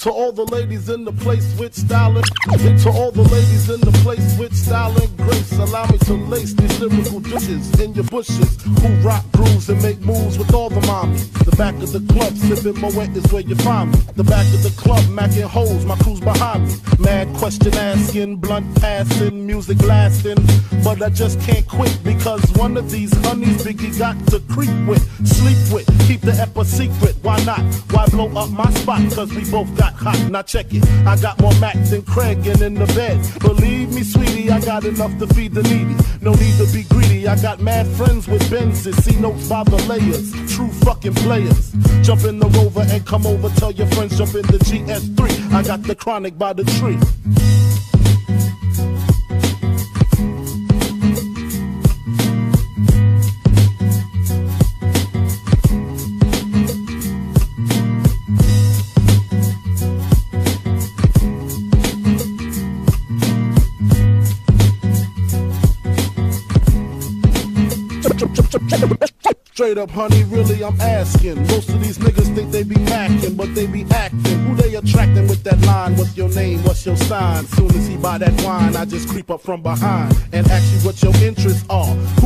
To all the ladies in the place with style and to all the ladies in the place with style and grace, allow me to lace these lyrical dishes in your bushes. Who rock grooves and make moves with all the mommies. The back of the club, sipping Moet is where you find me. The back of the club, macking holes, my crew's behind me. Mad question asking, blunt passing, music lasting. But I just can't quit because one of these honeys Biggie got to creep with, sleep with, keep the ep a secret. Why not? Why blow up my spot? Cause we both got hot. Now check it. I got more Mac than Craig and in the bed. Believe me, sweetie, I got enough to feed the needy. No need to be greedy. I got mad friends with Benzes. See notes by the layers. True fucking players. Jump in the rover and come over. Tell your friends jump in the GS3. I got the chronic by the tree. Straight up, honey, really, I'm asking. Most of these niggas think they be macking, but they be acting. Who they attracting with that line? What's your name? What's your sign? Soon as he buy that wine, I just creep up from behind and ask you what your interests are. Who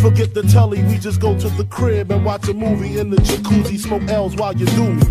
Forget the telly, we just go to the crib and watch a movie in the jacuzzi, smoke L's while you do me.